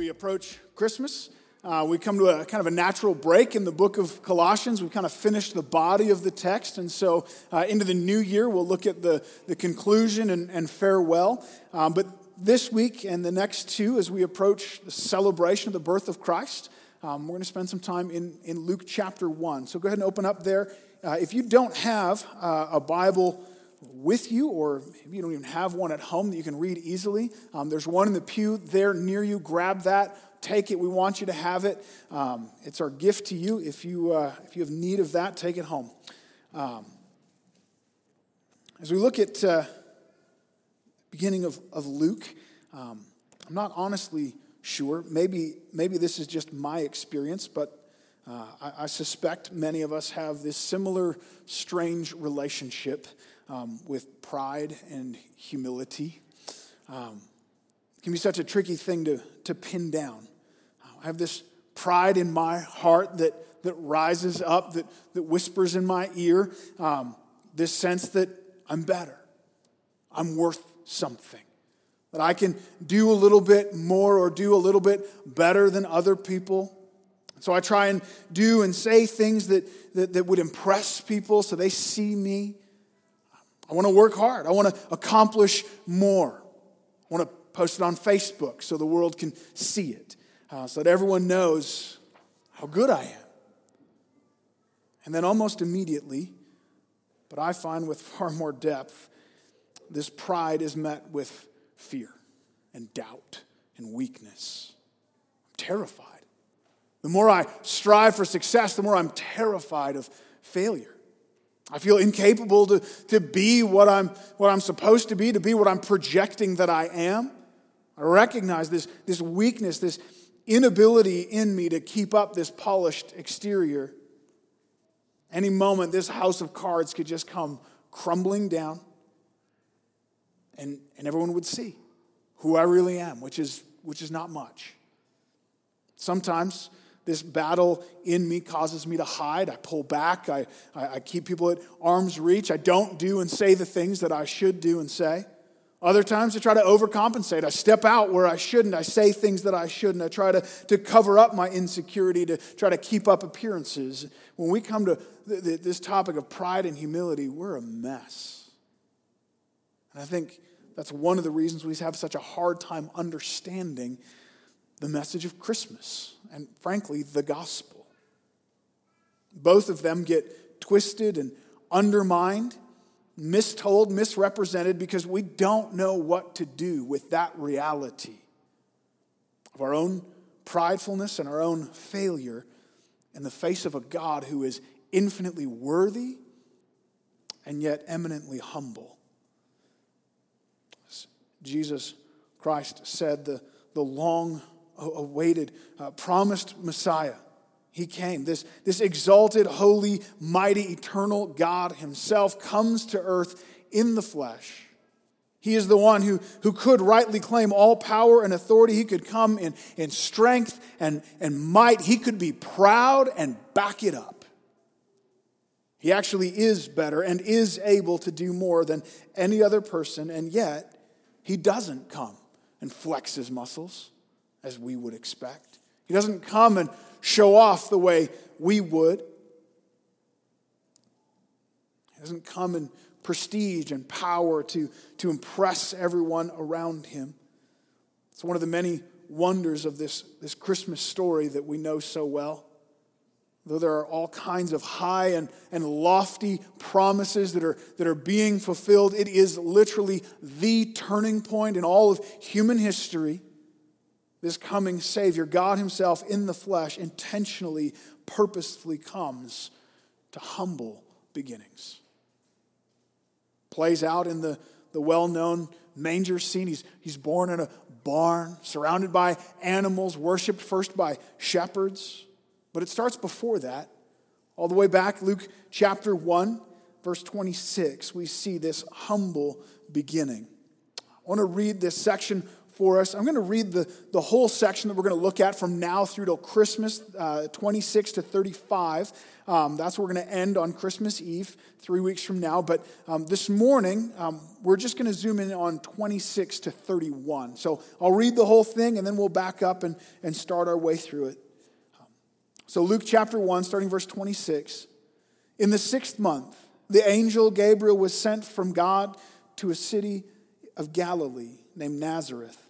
We approach Christmas, uh, we come to a kind of a natural break in the book of Colossians. We've kind of finished the body of the text. And so uh, into the new year, we'll look at the, the conclusion and, and farewell. Um, but this week and the next two, as we approach the celebration of the birth of Christ, um, we're going to spend some time in, in Luke chapter 1. So go ahead and open up there. Uh, if you don't have uh, a Bible with you, or you don't even have one at home that you can read easily, um, there's one in the pew there near you. Grab that, take it. We want you to have it. Um, it's our gift to you. If you, uh, if you have need of that, take it home. Um, as we look at uh, beginning of, of Luke, um, I'm not honestly sure. Maybe, maybe this is just my experience, but uh, I, I, suspect many of us have this similar strange relationship um, with pride and humility. Um, it can be such a tricky thing to, to pin down. I have this pride in my heart that, that rises up, that, that whispers in my ear, um, this sense that I'm better, I'm worth something. That I can do a little bit more or do a little bit better than other people. So I try and do and say things that, that, that would impress people so they see me. I want to work hard. I want to accomplish more. I want to post it on Facebook so the world can see it, uh, so that everyone knows how good I am. And then almost immediately, but I find with far more depth, this pride is met with fear and doubt and weakness. I'm terrified. The more I strive for success, the more I'm terrified of failure. I feel incapable to, to be what I'm, what I'm supposed to be, to be what I'm projecting that I am. I recognize this, this weakness, this inability in me to keep up this polished exterior. Any moment, this house of cards could just come crumbling down and, and everyone would see who I really am, which is, which is not much. Sometimes this battle in me causes me to hide. I pull back. I, I, I, keep people at arm's reach. I don't do and say the things that I should do and say. Other times I try to overcompensate. I step out where I shouldn't. I say things that I shouldn't. I try to, to cover up my insecurity, to try to keep up appearances. When we come to this topic of pride and humility, we're a mess. And I think that's one of the reasons we have such a hard time understanding the message of Christmas and, frankly, the gospel. Both of them get twisted and undermined, mistold, misrepresented because we don't know what to do with that reality of our own pridefulness and our own failure in the face of a God who is infinitely worthy and yet eminently humble. Jesus Christ said, the, the long awaited, uh, promised Messiah. He came. This, this exalted, holy, mighty, eternal God Himself comes to earth in the flesh. He is the one who, who could rightly claim all power and authority. He could come in, in strength and, and might. He could be proud and back it up. He actually is better and is able to do more than any other person, and yet he doesn't come and flex his muscles as we would expect. He doesn't come and show off the way we would. He doesn't come in prestige and power to, to impress everyone around him. It's one of the many wonders of this, this Christmas story that we know so well. Though there are all kinds of high and, and lofty promises that are, that are being fulfilled, it is literally the turning point in all of human history. This coming Savior, God Himself in the flesh, intentionally, purposefully comes to humble beginnings. Plays out in the, the well known manger scene. He's, he's born in a barn, surrounded by animals, worshiped first by shepherds. But it starts before that. All the way back, Luke chapter 1, verse 26, we see this humble beginning. I want to read this section for us. I'm going to read the, the whole section that we're going to look at from now through till Christmas, uh, 26 to 35. Um, that's where we're going to end on Christmas Eve, three weeks from now. But um, this morning, um, we're just going to zoom in on 26 to 31. So I'll read the whole thing and then we'll back up and, and start our way through it. So, Luke chapter 1, starting verse 26. In the sixth month, the angel Gabriel was sent from God to a city of Galilee named Nazareth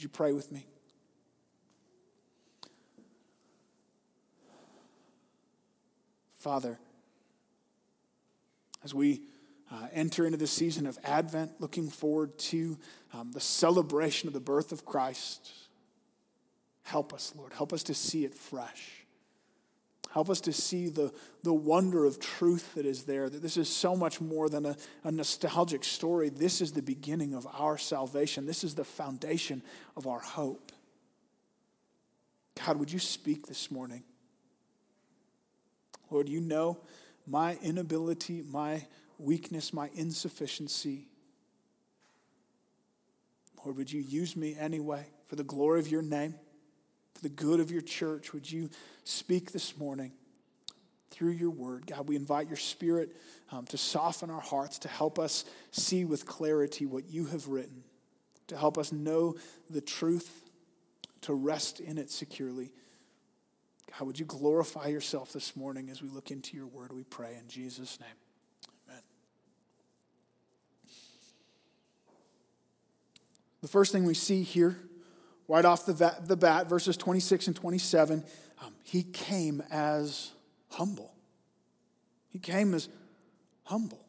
Would you pray with me? Father, as we uh, enter into this season of Advent, looking forward to um, the celebration of the birth of Christ, help us, Lord. Help us to see it fresh. Help us to see the, the wonder of truth that is there, that this is so much more than a, a nostalgic story. This is the beginning of our salvation, this is the foundation of our hope. God, would you speak this morning? Lord, you know my inability, my weakness, my insufficiency. Lord, would you use me anyway for the glory of your name? For the good of your church, would you speak this morning through your word? God, we invite your spirit um, to soften our hearts, to help us see with clarity what you have written, to help us know the truth, to rest in it securely. God, would you glorify yourself this morning as we look into your word? We pray in Jesus' name. Amen. The first thing we see here right off the, bat, the bat verses 26 and 27, um, he came as humble. He came as humble.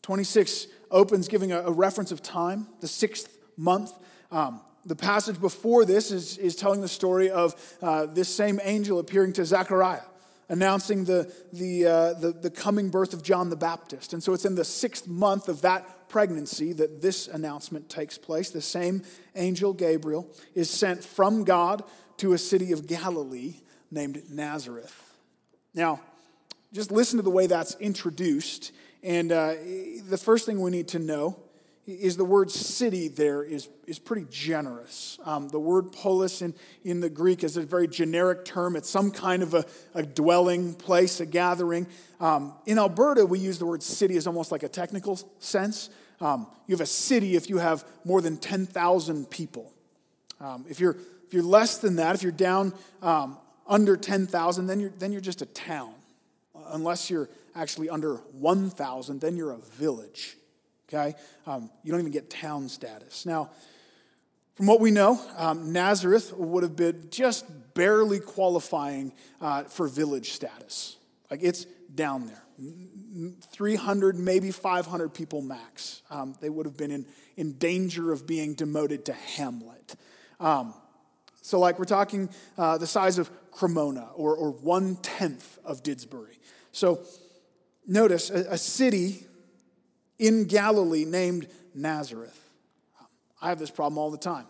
26 opens giving a, a reference of time, the sixth month. Um, the passage before this is, is telling the story of uh, this same angel appearing to Zechariah, announcing the, the, uh, the, the coming birth of John the Baptist. And so it's in the sixth month of that pregnancy that this announcement takes place. The same angel, Gabriel, is sent from God to a city of Galilee named Nazareth. Now, just listen to the way that's introduced. And uh, the first thing we need to know is the word city there is, is pretty generous. Um, the word polis in, in the Greek is a very generic term. It's some kind of a, a dwelling place, a gathering. Um, in Alberta, we use the word city as almost like a technical sense. Um, you have a city if you have more than 10,000 people. Um, if, you're, if you're less than that, if you're down um, under 10,000, then you're, then you're just a town. Unless you're actually under 1,000, then you're a village okay? Um, you don't even get town status. Now, from what we know, um, Nazareth would have been just barely qualifying uh, for village status. Like it's down there. 300, maybe 500 people max. Um, they would have been in, in danger of being demoted to Hamlet. Um, so, like, we're talking uh, the size of Cremona or, or one tenth of Didsbury. So, notice a, a city in Galilee named Nazareth. I have this problem all the time.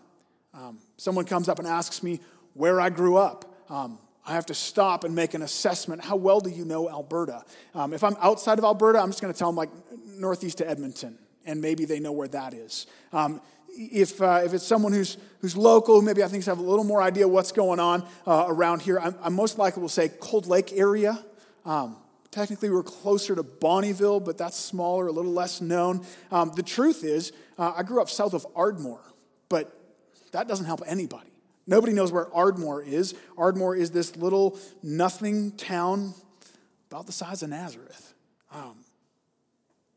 Um, someone comes up and asks me where I grew up. Um, I have to stop and make an assessment. How well do you know Alberta? Um, if I'm outside of Alberta, I'm just going to tell them like northeast to Edmonton, and maybe they know where that is. Um, if, uh, if it's someone who's, who's local, maybe I think have a little more idea what's going on uh, around here, I'm, I'm, most likely will say Cold Lake area. Technically, we're closer to Bonnyville, but that's smaller, a little less known. Um, the truth is, uh, I grew up south of Ardmore, but that doesn't help anybody. Nobody knows where Ardmore is. Ardmore is this little nothing town about the size of Nazareth. Um,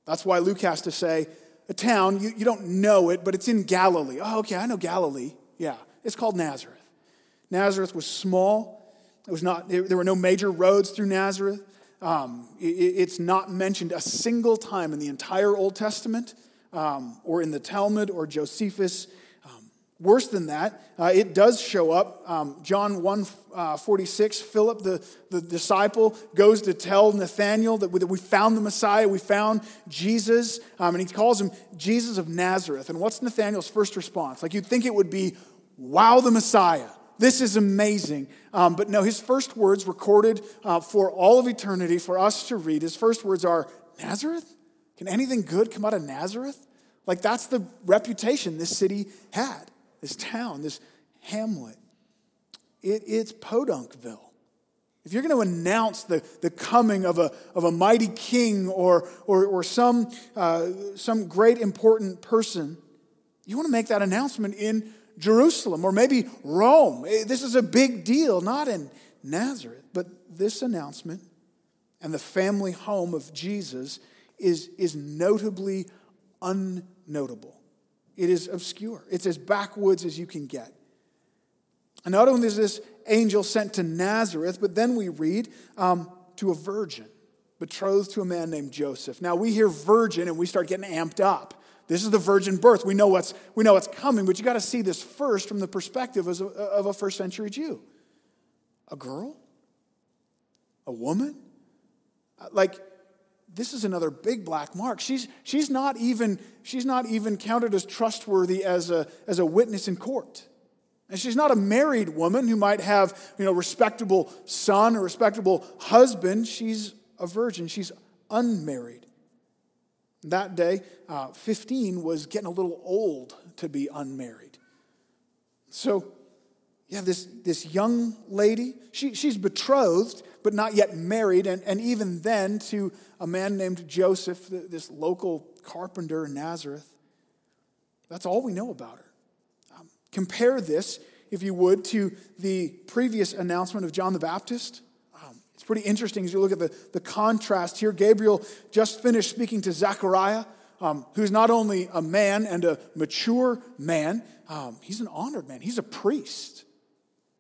that's why Luke has to say, a town, you, you don't know it, but it's in Galilee. Oh, okay, I know Galilee. Yeah, it's called Nazareth. Nazareth was small. It was not, there were no major roads through Nazareth. Um, it, it's not mentioned a single time in the entire Old Testament um, or in the Talmud or Josephus. Worse than that, uh, it does show up. Um, John 1 uh, 46, Philip, the, the disciple, goes to tell Nathanael that we, that we found the Messiah, we found Jesus, um, and he calls him Jesus of Nazareth. And what's Nathanael's first response? Like you'd think it would be, wow, the Messiah. This is amazing. Um, but no, his first words, recorded uh, for all of eternity for us to read, his first words are, Nazareth? Can anything good come out of Nazareth? Like that's the reputation this city had this town, this hamlet. It, it's Podunkville. If you're going to announce the, the coming of a, of a mighty king or, or, or some, uh, some great important person, you want to make that announcement in Jerusalem or maybe Rome. Eh, this is a big deal, not in Nazareth. But this announcement and the family home of Jesus is, is notably unnotable. It is obscure. It's as backwoods as you can get. And not only is this angel sent to Nazareth, but then we read um, to a virgin betrothed to a man named Joseph. Now we hear virgin and we start getting amped up. This is the virgin birth. We know what's, we know what's coming, but you got to see this first from the perspective of a, of a first century Jew. A girl? A woman? Uh, like, this is another big black mark. She's, she's, not even, she's not even counted as trustworthy as a, as a witness in court. And she's not a married woman who might have, you know, respectable son or respectable husband. She's a virgin. She's unmarried. That day, uh, 15 was getting a little old to be unmarried. So, yeah, this, this young lady, she, she's betrothed, but not yet married, and, and even then to a man named Joseph, this local carpenter in Nazareth. That's all we know about her. Um, compare this, if you would, to the previous announcement of John the Baptist. Pretty interesting as you look at the, the contrast here. Gabriel just finished speaking to Zechariah, um, who's not only a man and a mature man, um, he's an honored man, he's a priest.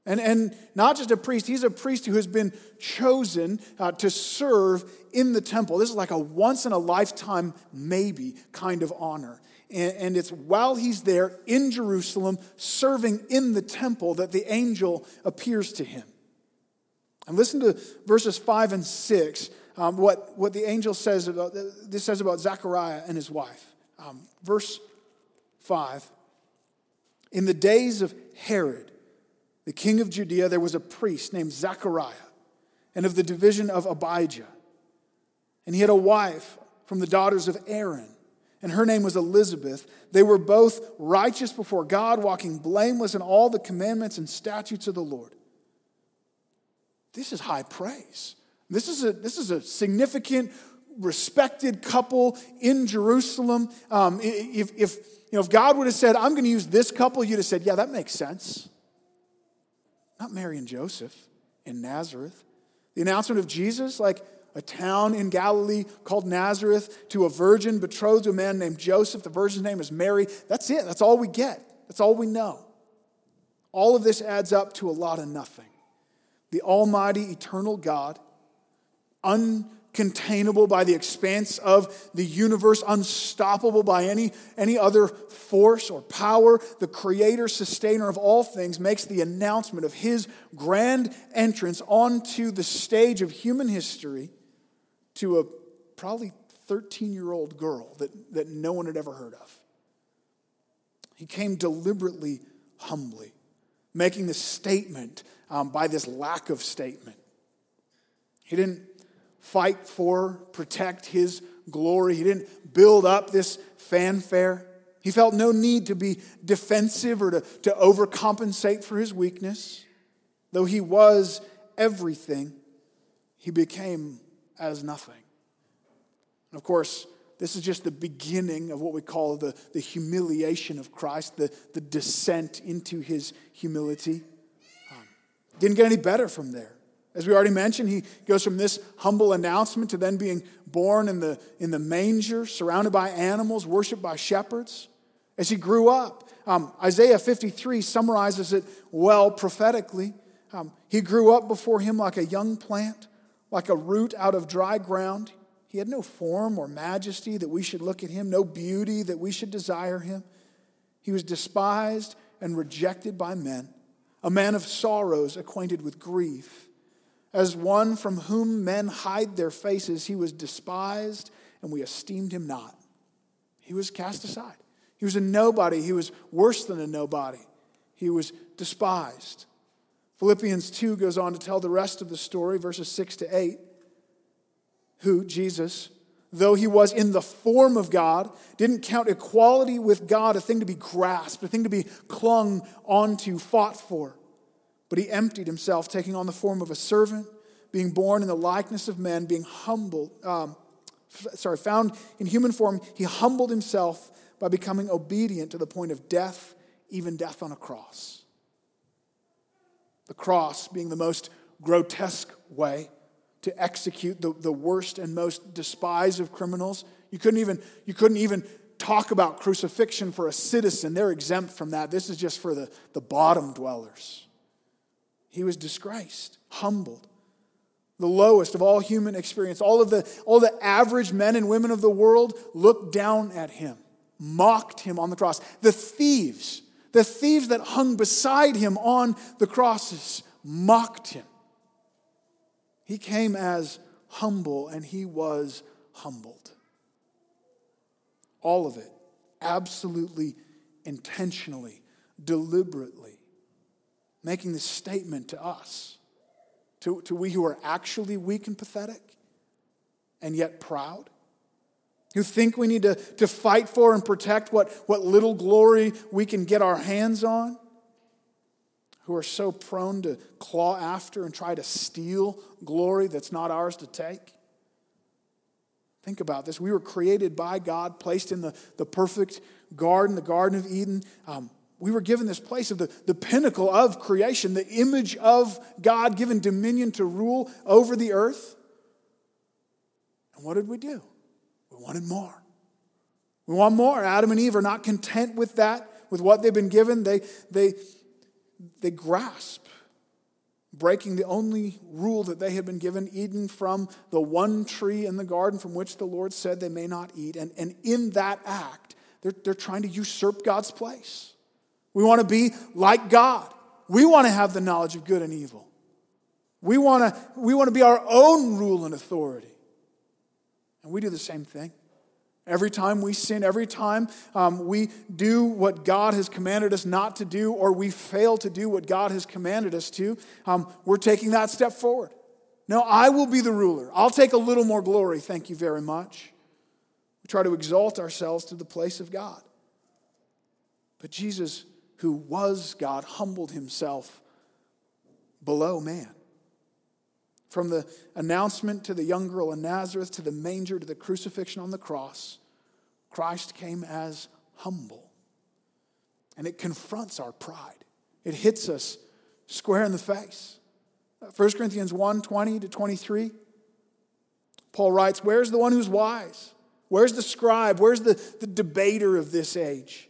And, and not just a priest, he's a priest who has been chosen uh, to serve in the temple. This is like a once in a lifetime, maybe kind of honor. And, and it's while he's there in Jerusalem, serving in the temple, that the angel appears to him. And listen to verses 5 and 6, um, what, what the angel says about this says about Zechariah and his wife. Um, verse 5 In the days of Herod, the king of Judea, there was a priest named Zechariah, and of the division of Abijah. And he had a wife from the daughters of Aaron, and her name was Elizabeth. They were both righteous before God, walking blameless in all the commandments and statutes of the Lord. This is high praise. This is a, this is a significant, respected couple in Jerusalem. Um, if, if, you know, if God would have said, I'm going to use this couple, you'd have said, yeah, that makes sense. Not Mary and Joseph in Nazareth. The announcement of Jesus, like a town in Galilee called Nazareth, to a virgin betrothed to a man named Joseph. The virgin's name is Mary. That's it. That's all we get. That's all we know. All of this adds up to a lot of nothing. The Almighty, eternal God, uncontainable by the expanse of the universe, unstoppable by any, any other force or power. The creator, sustainer of all things, makes the announcement of his grand entrance onto the stage of human history to a probably 13 year old girl that, that no one had ever heard of. He came deliberately, humbly, making the statement um, by this lack of statement. He didn't fight for, protect his glory. He didn't build up this fanfare. He felt no need to be defensive or to, to overcompensate for his weakness. Though he was everything, he became as nothing. And of course, this is just the beginning of what we call the, the humiliation of Christ, the, the descent into his humility. Um, didn't get any better from there. As we already mentioned, he goes from this humble announcement to then being born in the, in the manger, surrounded by animals, worshiped by shepherds. As he grew up, um, Isaiah 53 summarizes it well prophetically. Um, he grew up before him like a young plant, like a root out of dry ground. He had no form or majesty that we should look at him, no beauty that we should desire him. He was despised and rejected by men, a man of sorrows, acquainted with grief. As one from whom men hide their faces, he was despised, and we esteemed him not. He was cast aside. He was a nobody. He was worse than a nobody. He was despised. Philippians 2 goes on to tell the rest of the story, verses 6 to 8 who, Jesus, though he was in the form of God, didn't count equality with God a thing to be grasped, a thing to be clung onto, fought for. But he emptied himself, taking on the form of a servant, being born in the likeness of men, being humbled, um, f- sorry, found in human form, he humbled himself by becoming obedient to the point of death, even death on a cross. The cross being the most grotesque way to execute the, the worst and most despised of criminals. You couldn't even, you couldn't even talk about crucifixion for a citizen. They're exempt from that. This is just for the, the bottom dwellers. He was disgraced, humbled, the lowest of all human experience. All of the, all the average men and women of the world looked down at him, mocked him on the cross. The thieves, the thieves that hung beside him on the crosses, mocked him. He came as humble and he was humbled. All of it, absolutely intentionally, deliberately, making this statement to us, to, to we who are actually weak and pathetic and yet proud, who think we need to, to fight for and protect what, what little glory we can get our hands on who are so prone to claw after and try to steal glory that's not ours to take. Think about this. We were created by God, placed in the, the perfect garden, the Garden of Eden. Um, we were given this place of the, the pinnacle of creation, the image of God, given dominion to rule over the earth. And what did we do? We wanted more. We want more. Adam and Eve are not content with that, with what they've been given. They, they, they grasp, breaking the only rule that they had been given, eating from the one tree in the garden from which the Lord said they may not eat. And, and in that act, they're, they're trying to usurp God's place. We want to be like God. We want to have the knowledge of good and evil. We want to, we want to be our own rule and authority. And we do the same thing. Every time we sin, every time um, we do what God has commanded us not to do, or we fail to do what God has commanded us to, um, we're taking that step forward. No, I will be the ruler. I'll take a little more glory. Thank you very much. We try to exalt ourselves to the place of God. But Jesus, who was God, humbled himself below man. From the announcement to the young girl in Nazareth, to the manger, to the crucifixion on the cross, Christ came as humble. And it confronts our pride. It hits us square in the face. 1 Corinthians 1 20 to 23. Paul writes, Where's the one who's wise? Where's the scribe? Where's the, the debater of this age?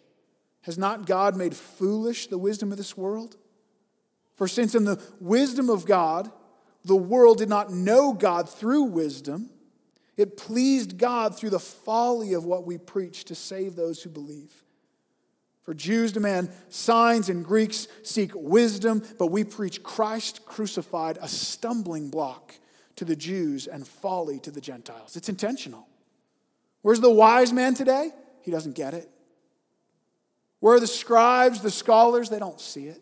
Has not God made foolish the wisdom of this world? For since in the wisdom of God, the world did not know God through wisdom. It pleased God through the folly of what we preach to save those who believe. For Jews demand signs and Greeks seek wisdom, but we preach Christ crucified, a stumbling block to the Jews and folly to the Gentiles. It's intentional. Where's the wise man today? He doesn't get it. Where are the scribes, the scholars? They don't see it.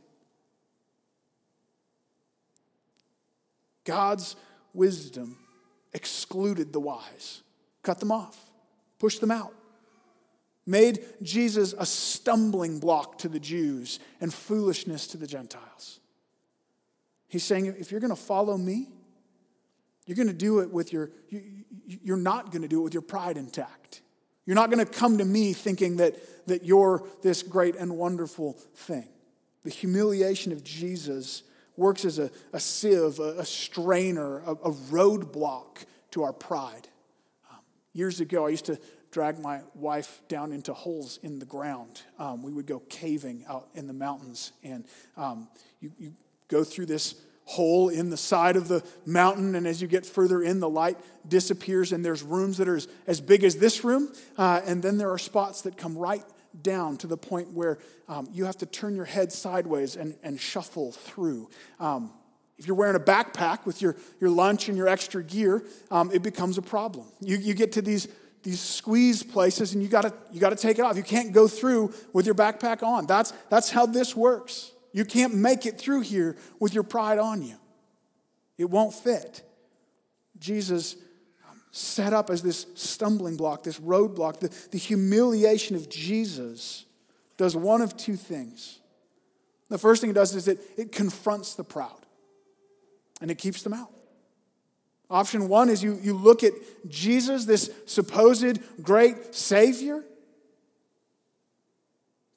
God's wisdom excluded the wise, cut them off, pushed them out. made Jesus a stumbling block to the Jews and foolishness to the Gentiles. He's saying, if you're going to follow me, you're going to do it with your, you're not going to do it with your pride intact. You're not going to come to me thinking that, that you're this great and wonderful thing. The humiliation of Jesus works as a, a sieve, a, a strainer, a, a roadblock to our pride. Um, years ago, I used to drag my wife down into holes in the ground. Um, we would go caving out in the mountains, and um, you, you go through this hole in the side of the mountain, and as you get further in, the light disappears, and there's rooms that are as, as big as this room, uh, and then there are spots that come right down to the point where um, you have to turn your head sideways and, and shuffle through. Um, if you're wearing a backpack with your, your lunch and your extra gear, um, it becomes a problem. You, you get to these, these squeeze places and you gotta, you gotta take it off. You can't go through with your backpack on. That's, that's how this works. You can't make it through here with your pride on you, it won't fit. Jesus set up as this stumbling block, this roadblock, the, the humiliation of Jesus does one of two things. The first thing it does is it, it confronts the proud and it keeps them out. Option one is you, you look at Jesus, this supposed great Savior,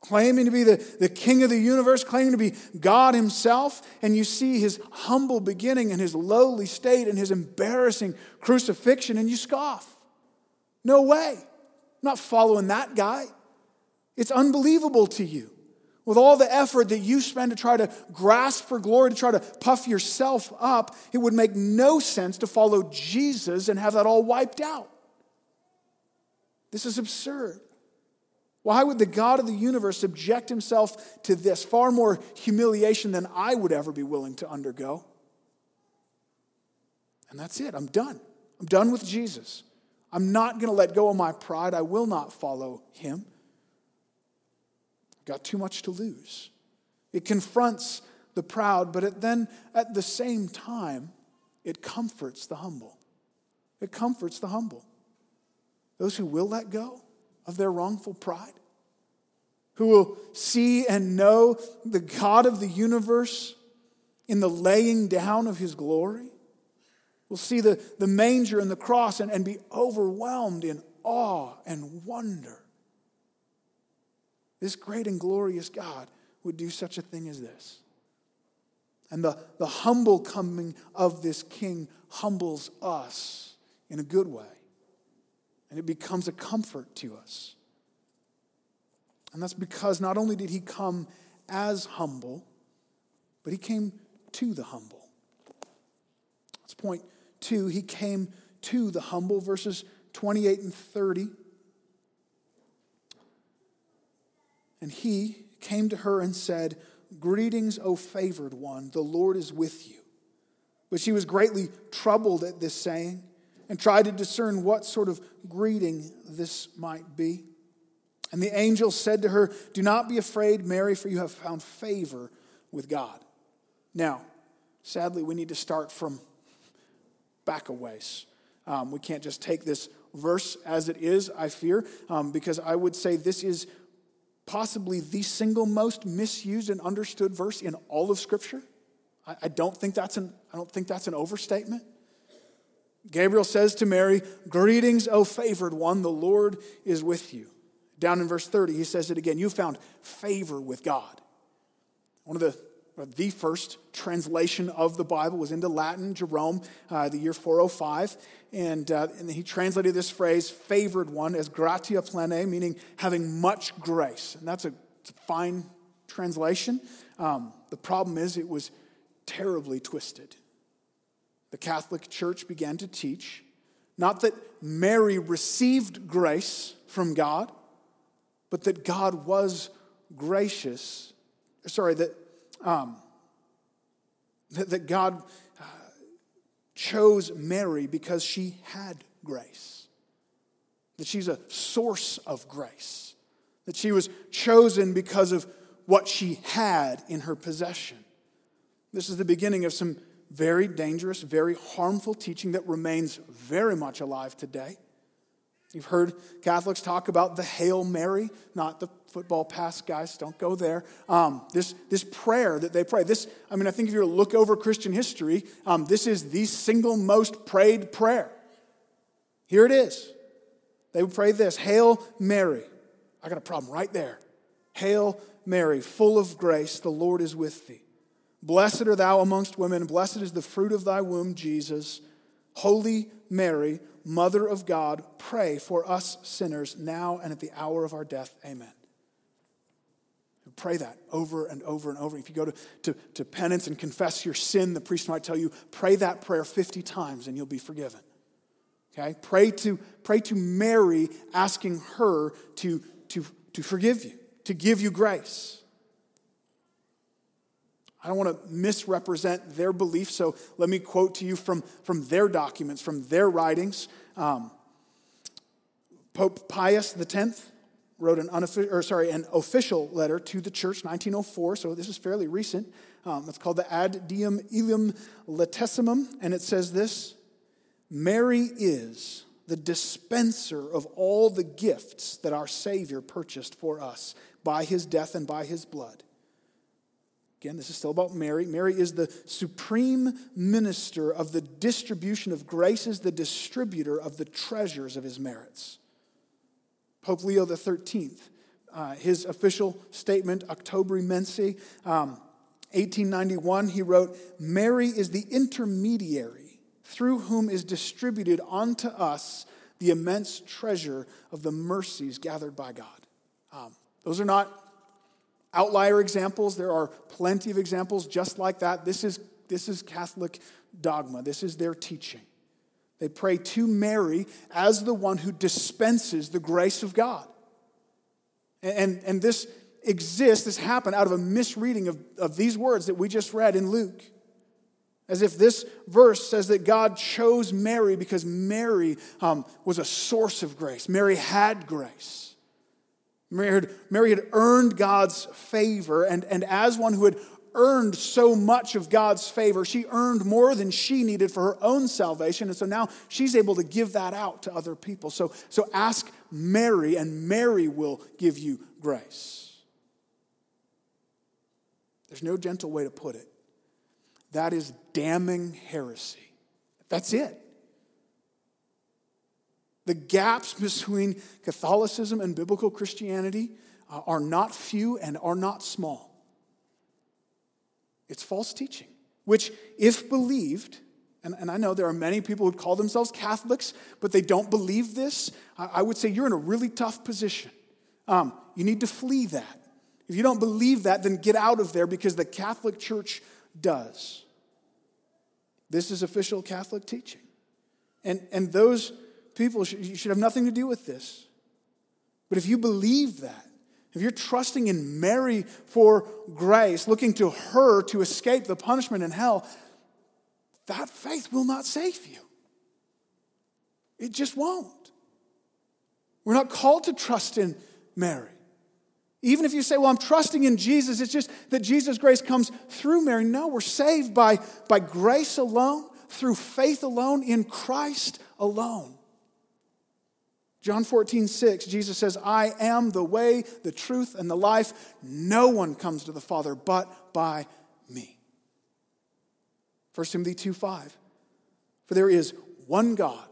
claiming to be the, the king of the universe, claiming to be God himself, and you see his humble beginning and his lowly state and his embarrassing crucifixion, and you scoff. No way. I'm not following that guy. It's unbelievable to you. With all the effort that you spend to try to grasp for glory, to try to puff yourself up, it would make no sense to follow Jesus and have that all wiped out. This is absurd. Why would the God of the universe subject himself to this? Far more humiliation than I would ever be willing to undergo. And that's it. I'm done. I'm done with Jesus. I'm not going to let go of my pride. I will not follow him. I've Got too much to lose. It confronts the proud, but it then, at the same time, it comforts the humble. It comforts the humble. Those who will let go, of their wrongful pride, who will see and know the God of the universe in the laying down of his glory, will see the, the manger and the cross and, and be overwhelmed in awe and wonder. This great and glorious God would do such a thing as this. And the, the humble coming of this king humbles us in a good way and it becomes a comfort to us. And that's because not only did he come as humble, but he came to the humble. That's point two. He came to the humble, verses 28 and 30. And he came to her and said, Greetings, O favored one, the Lord is with you. But she was greatly troubled at this saying and tried to discern what sort of greeting this might be. And the angel said to her, Do not be afraid, Mary, for you have found favor with God. Now, sadly, we need to start from back a ways. Um, we can't just take this verse as it is, I fear, um, because I would say this is possibly the single most misused and understood verse in all of Scripture. I, I don't think that's an, I don't think that's an overstatement. Gabriel says to Mary, Greetings, O favored one, the Lord is with you. Down in verse 30, he says it again You found favor with God. One of the the first translation of the Bible was into Latin, Jerome, uh, the year 405. And, uh, and he translated this phrase, favored one, as gratia plena, meaning having much grace. And that's a, a fine translation. Um, the problem is, it was terribly twisted the Catholic Church began to teach not that Mary received grace from God, but that God was gracious. Sorry, that, um, that, that, God uh, chose Mary because she had grace, that she's a source of grace, that she was chosen because of what she had in her possession. This is the beginning of some very dangerous, very harmful teaching that remains very much alive today. You've heard Catholics talk about the Hail Mary, not the football pass, guys, don't go there. Um, this, this prayer that they pray. This, I mean, I think if you were to look over Christian history, um, this is the single most prayed prayer. Here it is. They would pray this Hail Mary. I got a problem right there. Hail Mary, full of grace, the Lord is with thee. Blessed are thou amongst women, blessed is the fruit of thy womb, Jesus. Holy Mary, Mother of God, pray for us sinners now and at the hour of our death. Amen. Pray that over and over and over. If you go to, to, to penance and confess your sin, the priest might tell you, pray that prayer 50 times and you'll be forgiven. Okay? Pray to, pray to Mary, asking her to, to, to forgive you, to give you grace. I don't want to misrepresent their belief, so let me quote to you from, from their documents, from their writings. Um, Pope Pius X wrote an, or sorry, an official letter to the church, 1904, so this is fairly recent. Um, it's called the Ad Diem Illum Laetissimum, and it says this Mary is the dispenser of all the gifts that our Savior purchased for us by his death and by his blood. Again, this is still about Mary. Mary is the supreme minister of the distribution of graces, the distributor of the treasures of his merits. Pope Leo XIII, uh, his official statement, Octobri Mense, um, 1891, he wrote, Mary is the intermediary through whom is distributed unto us the immense treasure of the mercies gathered by God. Um, those are not outlier examples. There are plenty of examples just like that. This is, this is Catholic dogma, this is their teaching. They pray to Mary as the one who dispenses the grace of God. And, and, and this exists, this happened out of a misreading of, of these words that we just read in Luke. As if this verse says that God chose Mary because Mary um, was a source of grace. Mary had grace. Mary had, Mary had earned God's favor, and, and as one who had earned so much of God's favor, she earned more than she needed for her own salvation. And so now she's able to give that out to other people. So, so ask Mary, and Mary will give you grace. There's no gentle way to put it. That is damning heresy. That's it. The gaps between Catholicism and biblical Christianity uh, are not few and are not small. It's false teaching, which, if believed, and, and I know there are many people who call themselves Catholics, but they don't believe this, I, I would say you're in a really tough position. Um, you need to flee that. If you don't believe that, then get out of there because the Catholic Church does. This is official Catholic teaching. And, and those people should, should have nothing to do with this. But if you believe that, if you're trusting in Mary for grace, looking to her to escape the punishment in hell, that faith will not save you. It just won't. We're not called to trust in Mary. Even if you say, well, I'm trusting in Jesus, it's just that Jesus' grace comes through Mary. No, we're saved by, by grace alone, through faith alone, in Christ alone. John 14, 6, Jesus says, I am the way, the truth, and the life. No one comes to the Father but by me. 1 Timothy 2, 5. For there is one God,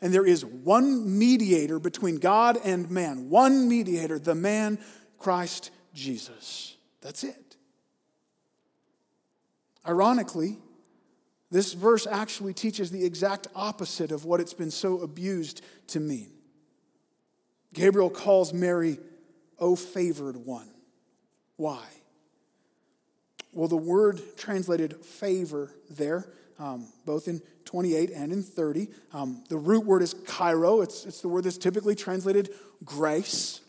and there is one mediator between God and man. One mediator, the man, Christ Jesus. That's it. Ironically, this verse actually teaches the exact opposite of what it's been so abused to mean. Gabriel calls Mary, O favored one. Why? Well, the word translated favor there, um, both in 28 and in 30, um, the root word is chairo. It's, it's the word that's typically translated grace.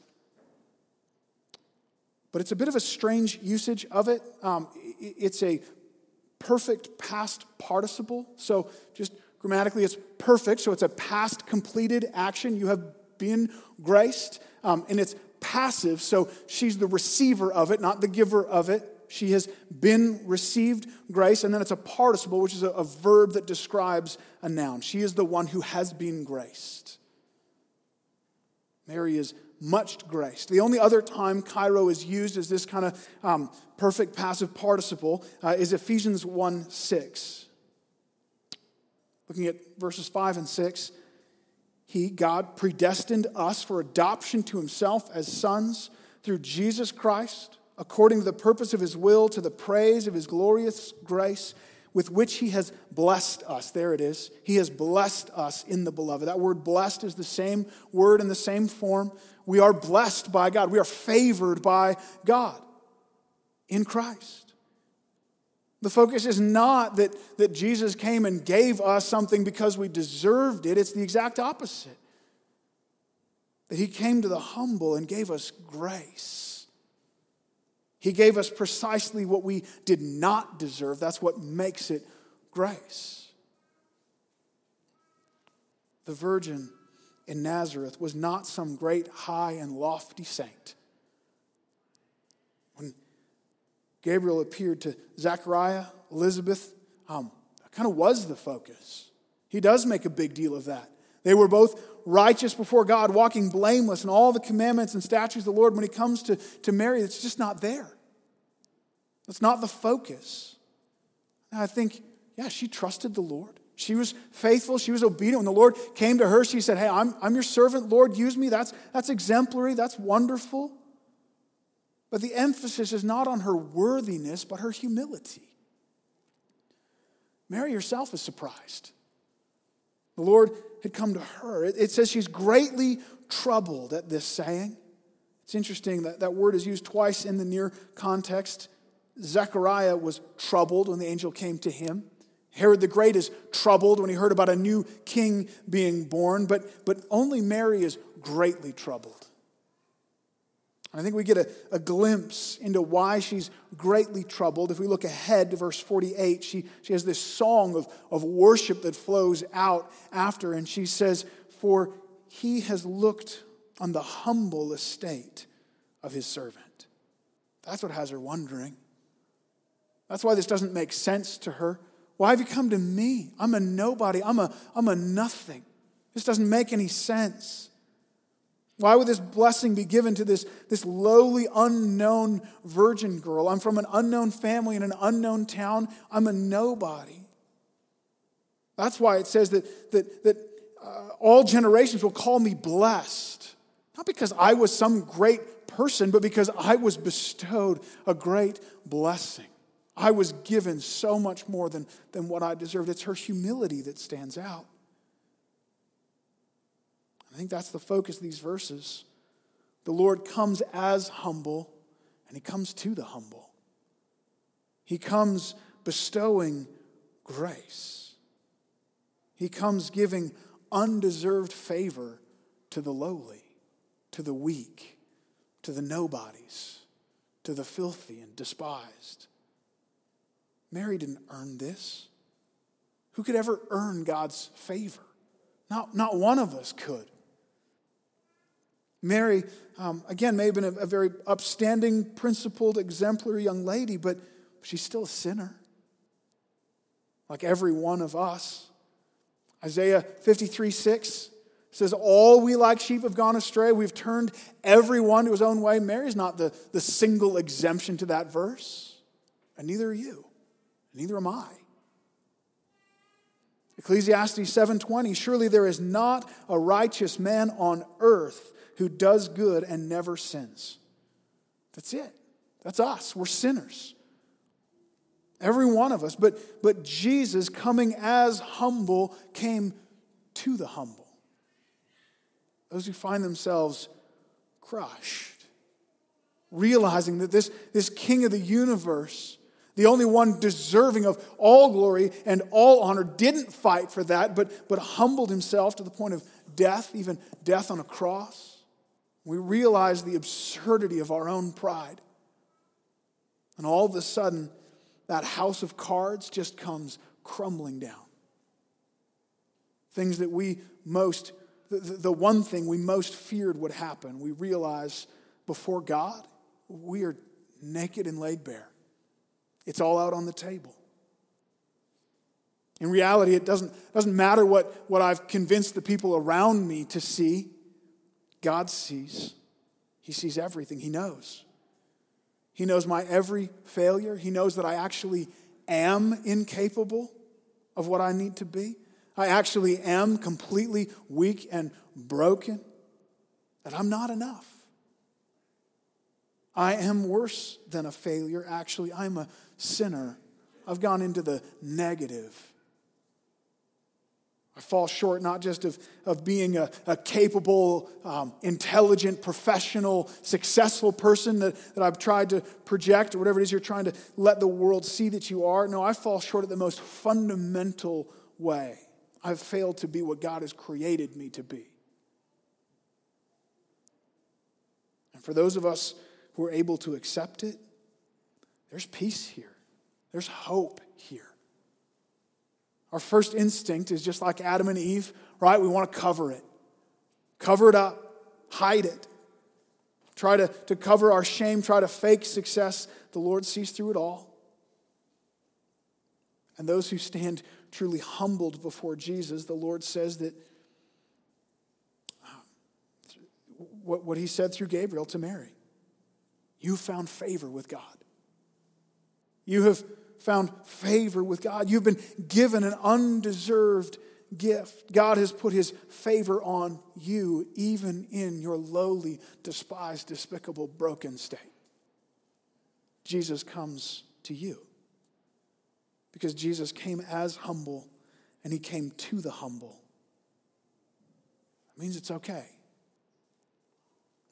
But it's a bit of a strange usage of it. Um, it's a perfect past participle. So, just grammatically, it's perfect. So, it's a past completed action. You have been graced, um, and it's passive, so she's the receiver of it, not the giver of it. She has been received grace, and then it's a participle, which is a, a verb that describes a noun. She is the one who has been graced. Mary is much graced. The only other time chairo is used as this kind of um, perfect passive participle uh, is Ephesians 1 6. Looking at verses 5 and 6, He, God, predestined us for adoption to Himself as sons through Jesus Christ, according to the purpose of His will, to the praise of His glorious grace with which he has blessed us. There it is. He has blessed us in the beloved. That word blessed is the same word in the same form. We are blessed by God, we are favored by God in Christ. The focus is not that, that Jesus came and gave us something because we deserved it, it's the exact opposite. That he came to the humble and gave us grace. He gave us precisely what we did not deserve. That's what makes it grace. The virgin in Nazareth was not some great, high, and lofty saint. When Gabriel appeared to Zechariah, Elizabeth, um, kind of was the focus. He does make a big deal of that. They were both righteous before God, walking blameless in all the commandments and statutes of the Lord. When he comes to, to Mary, it's just not there. That's not the focus. And I think, yeah, she trusted the Lord. She was faithful. She was obedient. When the Lord came to her, she said, Hey, I'm, I'm your servant. Lord, use me. That's, that's exemplary. That's wonderful. But the emphasis is not on her worthiness, but her humility. Mary herself is surprised. The Lord had come to her. It says she's greatly troubled at this saying. It's interesting that that word is used twice in the near context. Zechariah was troubled when the angel came to him. Herod the Great is troubled when he heard about a new king being born, but, but only Mary is greatly troubled. I think we get a, a, glimpse into why she's greatly troubled. If we look ahead to verse 48, she, she has this song of, of worship that flows out after, and she says, For he has looked on the humble estate of his servant. That's what has her wondering. That's why this doesn't make sense to her. Why have you come to me? I'm a nobody. I'm a, I'm a nothing. This doesn't make any sense. Why would this blessing be given to this, this lowly, unknown virgin girl? I'm from an unknown family in an unknown town. I'm a nobody. That's why it says that, that, that uh, all generations will call me blessed. Not because I was some great person, but because I was bestowed a great blessing. I was given so much more than, than what I deserved. It's her humility that stands out. I think that's the focus of these verses. The Lord comes as humble, and He comes to the humble. He comes bestowing grace. He comes giving undeserved favor to the lowly, to the weak, to the nobodies, to the filthy and despised. Mary didn't earn this. Who could ever earn God's favor? Not, not one of us could. Mary, um, again, may have been a, a very upstanding, principled, exemplary young lady, but she's still a sinner, like every one of us. Isaiah 53 6 says, All we like sheep have gone astray. We've turned everyone to his own way. Mary's not the, the single exemption to that verse, and neither are you. Neither am I. Ecclesiastes 7:20 Surely there is not a righteous man on earth who does good and never sins. That's it. That's us. We're sinners. Every one of us. But, but Jesus, coming as humble, came to the humble. Those who find themselves crushed, realizing that this, this King of the universe the only one deserving of all glory and all honor, didn't fight for that, but, but humbled himself to the point of death, even death on a cross. We realize the absurdity of our own pride. And all of a sudden, that house of cards just comes crumbling down. Things that we most, the, the one thing we most feared would happen, we realize before God, we are naked and laid bare. It's all out on the table. In reality, it doesn't, doesn't matter what, what I've convinced the people around me to see. God sees. He sees everything. He knows. He knows my every failure. He knows that I actually am incapable of what I need to be. I actually am completely weak and broken, that I'm not enough. I am worse than a failure. Actually, I'm a sinner. I've gone into the negative. I fall short not just of, of being a, a capable, um, intelligent, professional, successful person that, that I've tried to project or whatever it is you're trying to let the world see that you are. No, I fall short at the most fundamental way. I've failed to be what God has created me to be. And for those of us who are able to accept it, there's peace here, there's hope here. Our first instinct is just like Adam and Eve, right? We want to cover it, cover it up, hide it, try to, to cover our shame, try to fake success. The Lord sees through it all. And those who stand truly humbled before Jesus, the Lord says that um, what, what he said through Gabriel to Mary you found favor with God. You have found favor with God. You've been given an undeserved gift. God has put his favor on you, even in your lowly, despised, despicable, broken state. Jesus comes to you because Jesus came as humble and he came to the humble. It means it's okay.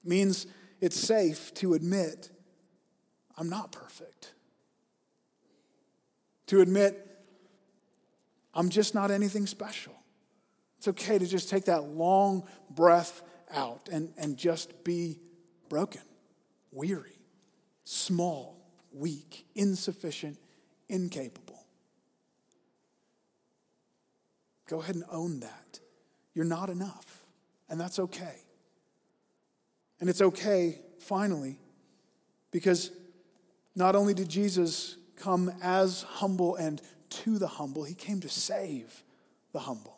It means it's safe to admit I'm not perfect to admit I'm just not anything special. It's okay to just take that long breath out and, and just be broken, weary, small, weak, insufficient, incapable. Go ahead and own that. You're not enough, and that's okay. And it's okay, finally, because not only did Jesus come as humble and to the humble. He came to save the humble.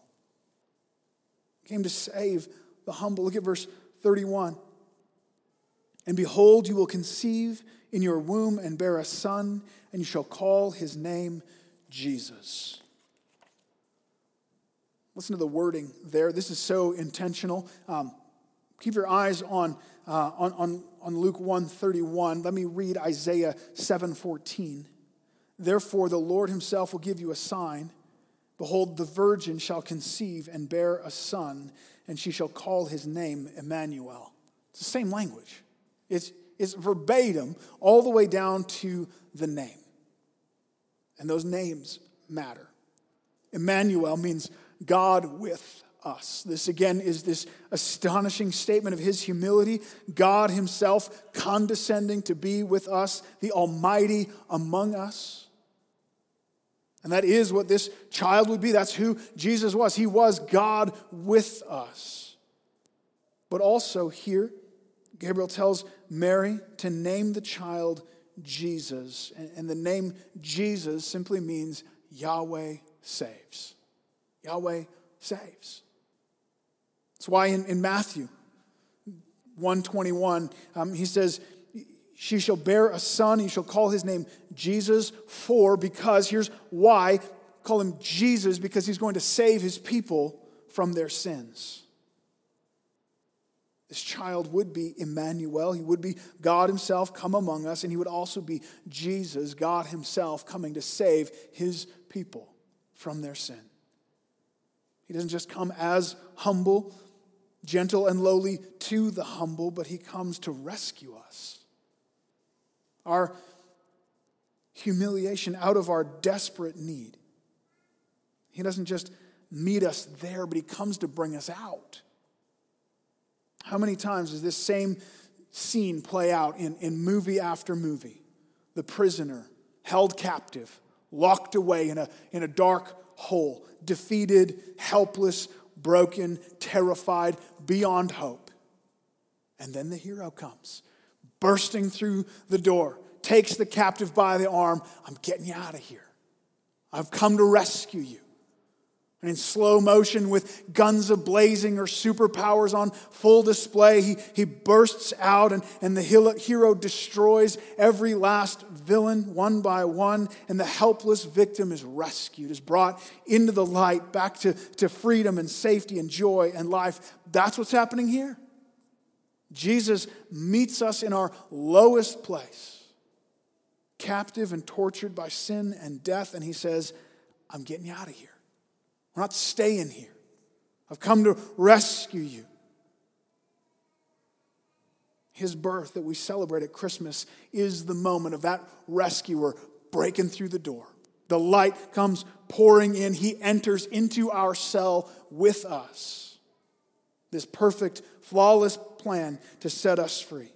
He came to save the humble. Look at verse 31. And behold, you will conceive in your womb and bear a son, and you shall call his name Jesus. Listen to the wording there. This is so intentional. Um, keep your eyes on, uh, on, on, on Luke 131. Let me read Isaiah 714. Therefore, the Lord himself will give you a sign. Behold, the virgin shall conceive and bear a son, and she shall call his name Emmanuel. It's the same language. It's, it's verbatim all the way down to the name. And those names matter. Emmanuel means God with us. This again is this astonishing statement of his humility, God himself condescending to be with us, the Almighty among us. And that is what this child would be. That's who Jesus was. He was God with us. But also here, Gabriel tells Mary to name the child Jesus. And the name Jesus simply means Yahweh saves. Yahweh saves. That's why in, in Matthew 121, um, he says, she shall bear a son, you shall call his name Jesus, for, because, here's why, call him Jesus, because he's going to save his people from their sins. This child would be Emmanuel. He would be God Himself come among us, and He would also be Jesus, God Himself, coming to save His people from their sin. He doesn't just come as humble, gentle, and lowly to the humble, but He comes to rescue us our humiliation, out of our desperate need. He doesn't just meet us there, but He comes to bring us out. How many times does this same scene play out in, in movie after movie? The prisoner held captive, locked away in a, in a dark hole, defeated, helpless, broken, terrified, beyond hope. And then the hero comes bursting through the door, takes the captive by the arm. I'm getting you out of here. I've come to rescue you. And in slow motion, with guns ablazing or superpowers on full display, he, he bursts out and, and the hero destroys every last villain one by one. And the helpless victim is rescued, is brought into the light, back to, to freedom and safety and joy and life. That's what's happening here. Jesus meets us in our lowest place, captive and tortured by sin and death. And he says, I'm getting you out of here. I'm not staying here. I've come to rescue you. His birth that we celebrate at Christmas is the moment of that rescuer breaking through the door. The light comes pouring in. He enters into our cell with us. This perfect, flawless plan to set us free.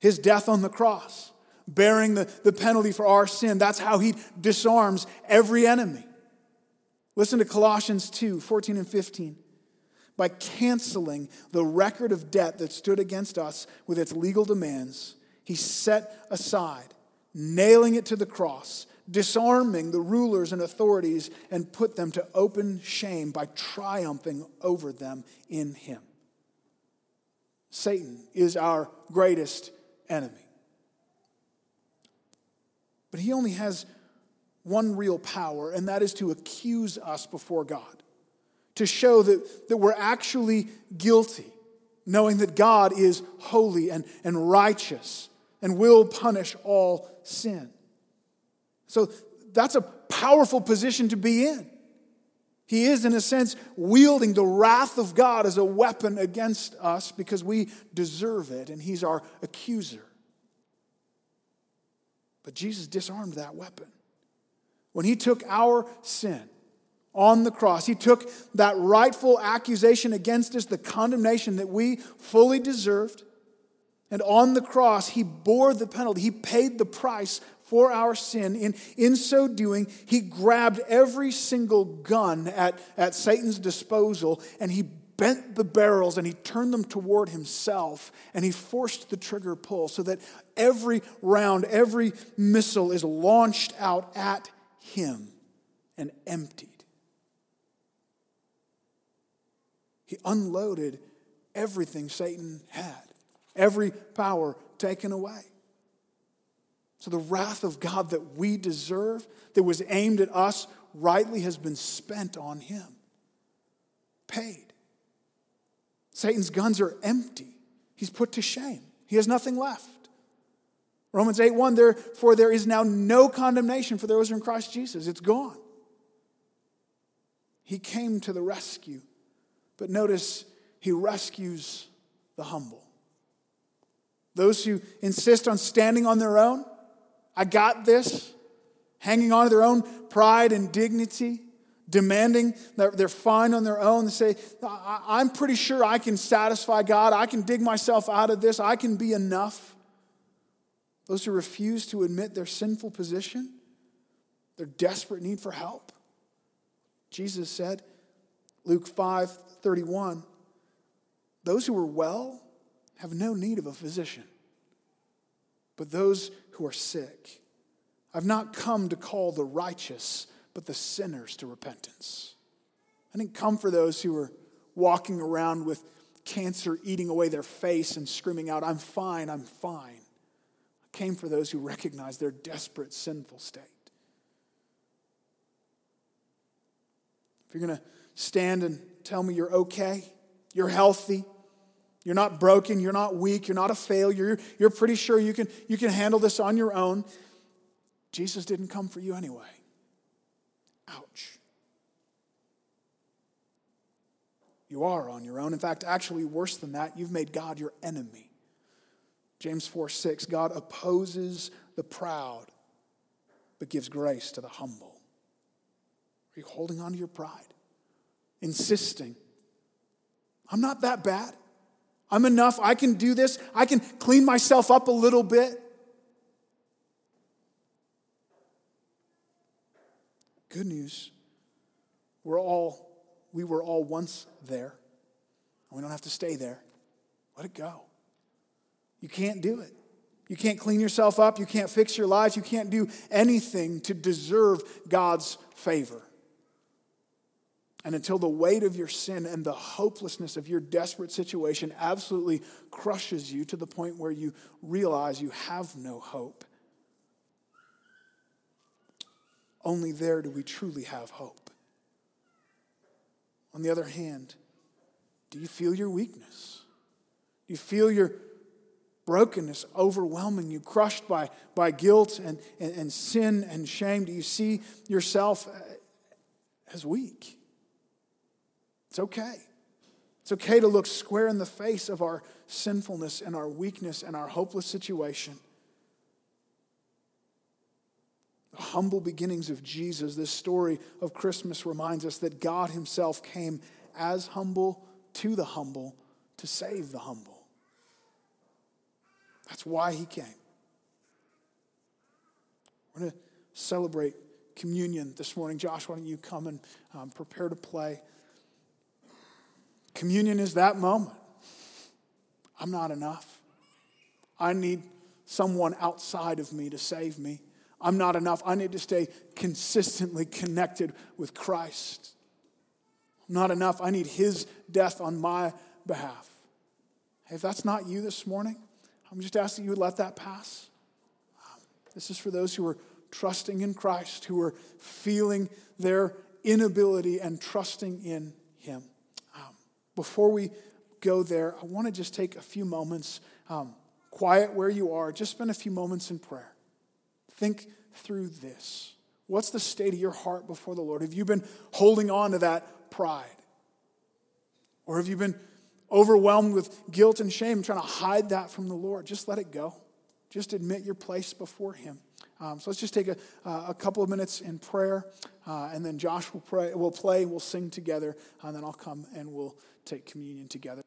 His death on the cross, bearing the, the penalty for our sin, that's how he disarms every enemy. Listen to Colossians 2 14 and 15. By canceling the record of debt that stood against us with its legal demands, he set aside, nailing it to the cross, disarming the rulers and authorities, and put them to open shame by triumphing over them in him. Satan is our greatest enemy. But he only has one real power, and that is to accuse us before God, to show that, that we're actually guilty, knowing that God is holy and, and righteous and will punish all sin. So that's a powerful position to be in. He is, in a sense, wielding the wrath of God as a weapon against us because we deserve it, and He's our accuser. But Jesus disarmed that weapon when he took our sin on the cross, he took that rightful accusation against us, the condemnation that we fully deserved. And on the cross, he bore the penalty. He paid the price for our sin. In, in so doing, he grabbed every single gun at, at Satan's disposal and he bent the barrels and he turned them toward himself and he forced the trigger pull so that every round, every missile is launched out at him and emptied. He unloaded everything Satan had, every power taken away. So the wrath of God that we deserve, that was aimed at us rightly, has been spent on him, paid. Satan's guns are empty. He's put to shame. He has nothing left. Romans 8 1, therefore there is now no condemnation for those who are in Christ Jesus. It's gone. He came to the rescue. But notice, he rescues the humble. Those who insist on standing on their own, I got this, hanging on to their own pride and dignity, demanding that they're fine on their own, they say, I'm pretty sure I can satisfy God. I can dig myself out of this. I can be enough. Those who refuse to admit their sinful position, their desperate need for help. Jesus said, Luke 5 31, those who are well have no need of a physician, but those who are sick. I've not come to call the righteous, but the sinners to repentance. I didn't come for those who are walking around with cancer eating away their face and screaming out, I'm fine, I'm fine I came for those who recognize their desperate sinful state. If you're going to stand and tell me you're okay, you're healthy, you're not broken, you're not weak, you're not a failure, you're, pretty sure you can, you can handle this on your own, Jesus didn't come for you anyway. Ouch. You are on your own. In fact, actually, worse than that, you've made God your enemy. James 4 6, God opposes the proud, but gives grace to the humble. Are you holding on to your pride? Insisting, I'm not that bad. I'm enough. I can do this. I can clean myself up a little bit. Good news. We're all, we were all once there. And We don't have to stay there. Let it go. You can't do it. You can't clean yourself up. You can't fix your life. You can't do anything to deserve God's favor. And until the weight of your sin and the hopelessness of your desperate situation absolutely crushes you to the point where you realize you have no hope, only there do we truly have hope. On the other hand, do you feel your weakness? Do you feel your brokenness overwhelming you, crushed by, by guilt and, and, and sin and shame? Do you see yourself as weak? It's okay. It's okay to look square in the face of our sinfulness and our weakness and our hopeless situation. The humble beginnings of Jesus, this story of Christmas reminds us that God Himself came as humble to the humble to save the humble. That's why he came. We're going to celebrate communion this morning. Josh, why don't you come and um, prepare to play? Communion is that moment. I'm not enough. I need someone outside of me to save me. I'm not enough. I need to stay consistently connected with Christ. I'm not enough. I need His death on my behalf. If that's not you this morning, I'm just asking you to let that pass. This is for those who are trusting in Christ, who are feeling their inability and trusting in Him. Before we go there, I want to just take a few moments, um, quiet where you are, just spend a few moments in prayer. Think through this. What's the state of your heart before the Lord? Have you been holding on to that pride? Or have you been overwhelmed with guilt and shame, trying to hide that from the Lord. Just let it go. Just admit your place before Him. Um, so let's just take a, uh, a couple of minutes in prayer, uh, and then Josh will pray, will play, we'll sing together, and then I'll come and we'll take communion together.